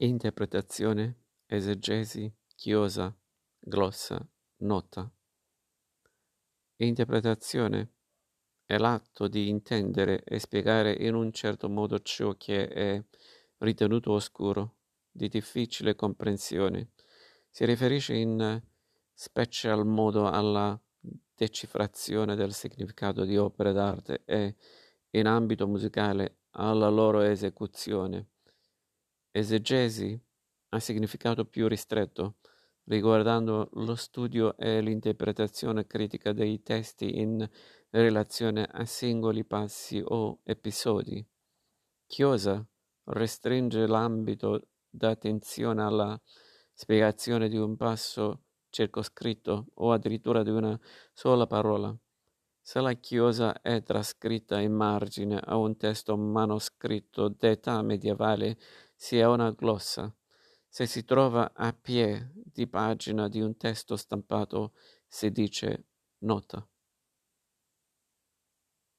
Interpretazione, esegesi, chiosa, glossa, nota. Interpretazione è l'atto di intendere e spiegare in un certo modo ciò che è ritenuto oscuro, di difficile comprensione. Si riferisce in special modo alla decifrazione del significato di opere d'arte e, in ambito musicale, alla loro esecuzione. Esegesi ha significato più ristretto, riguardando lo studio e l'interpretazione critica dei testi in relazione a singoli passi o episodi. Chiosa restringe l'ambito d'attenzione alla spiegazione di un passo circoscritto o addirittura di una sola parola. Se la chiosa è trascritta in margine a un testo manoscritto d'età medievale, si è una glossa. Se si trova a piè di pagina di un testo stampato, si dice nota.